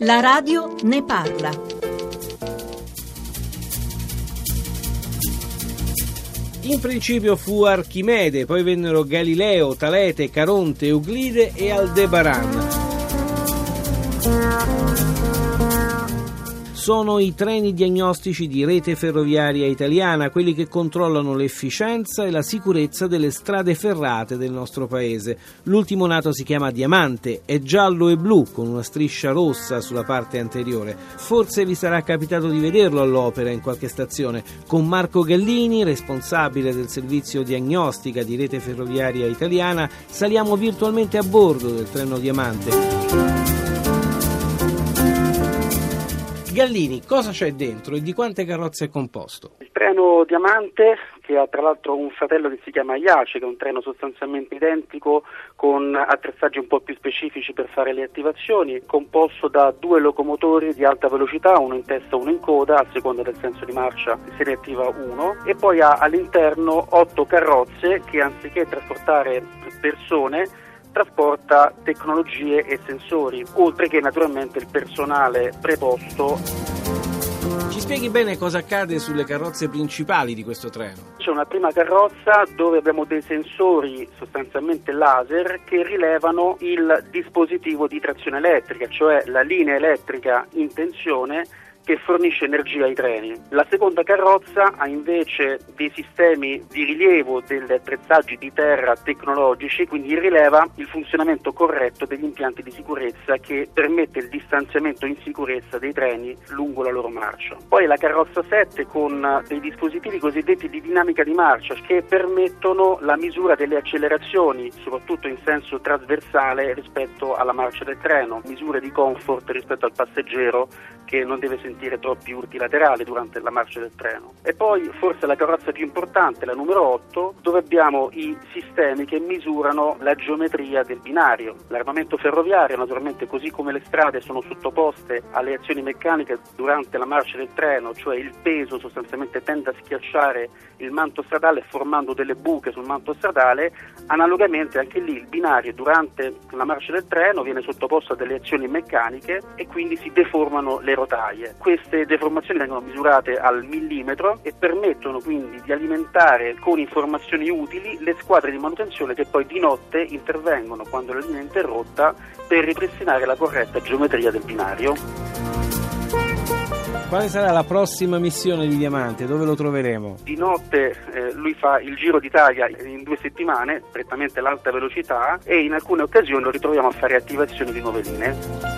La radio ne parla. In principio fu Archimede, poi vennero Galileo, Talete, Caronte, Euclide e Aldebaran. Sono i treni diagnostici di rete ferroviaria italiana, quelli che controllano l'efficienza e la sicurezza delle strade ferrate del nostro paese. L'ultimo nato si chiama Diamante, è giallo e blu con una striscia rossa sulla parte anteriore. Forse vi sarà capitato di vederlo all'opera in qualche stazione. Con Marco Gallini, responsabile del servizio diagnostica di rete ferroviaria italiana, saliamo virtualmente a bordo del treno Diamante. Gallini, cosa c'è dentro e di quante carrozze è composto? Il treno Diamante, che ha tra l'altro un fratello che si chiama Iace, che è un treno sostanzialmente identico con attrezzaggi un po' più specifici per fare le attivazioni, composto da due locomotori di alta velocità, uno in testa e uno in coda, a seconda del senso di marcia si riattiva uno, e poi ha all'interno otto carrozze che anziché trasportare persone trasporta tecnologie e sensori, oltre che naturalmente il personale preposto. Ci spieghi bene cosa accade sulle carrozze principali di questo treno? C'è una prima carrozza dove abbiamo dei sensori sostanzialmente laser che rilevano il dispositivo di trazione elettrica, cioè la linea elettrica in tensione che fornisce energia ai treni. La seconda carrozza ha invece dei sistemi di rilievo degli attrezzaggi di terra tecnologici, quindi rileva il funzionamento corretto degli impianti di sicurezza che permette il distanziamento in sicurezza dei treni lungo la loro marcia. Poi la carrozza 7 con dei dispositivi cosiddetti di dinamica di marcia che permettono la misura delle accelerazioni, soprattutto in senso trasversale rispetto alla marcia del treno, misure di comfort rispetto al passeggero che non deve sentire sentire troppi urti laterali durante la marcia del treno. E poi forse la carrozza più importante, la numero 8, dove abbiamo i sistemi che misurano la geometria del binario. L'armamento ferroviario, naturalmente così come le strade sono sottoposte alle azioni meccaniche durante la marcia del treno, cioè il peso sostanzialmente tende a schiacciare il manto stradale formando delle buche sul manto stradale, analogamente anche lì il binario durante la marcia del treno viene sottoposto a delle azioni meccaniche e quindi si deformano le rotaie. Queste deformazioni vengono misurate al millimetro e permettono quindi di alimentare con informazioni utili le squadre di manutenzione che poi di notte intervengono quando la linea è interrotta per ripristinare la corretta geometria del binario. Quale sarà la prossima missione di Diamante? Dove lo troveremo? Di notte eh, lui fa il Giro d'Italia in due settimane, prettamente l'alta velocità, e in alcune occasioni lo ritroviamo a fare attivazioni di nuove linee.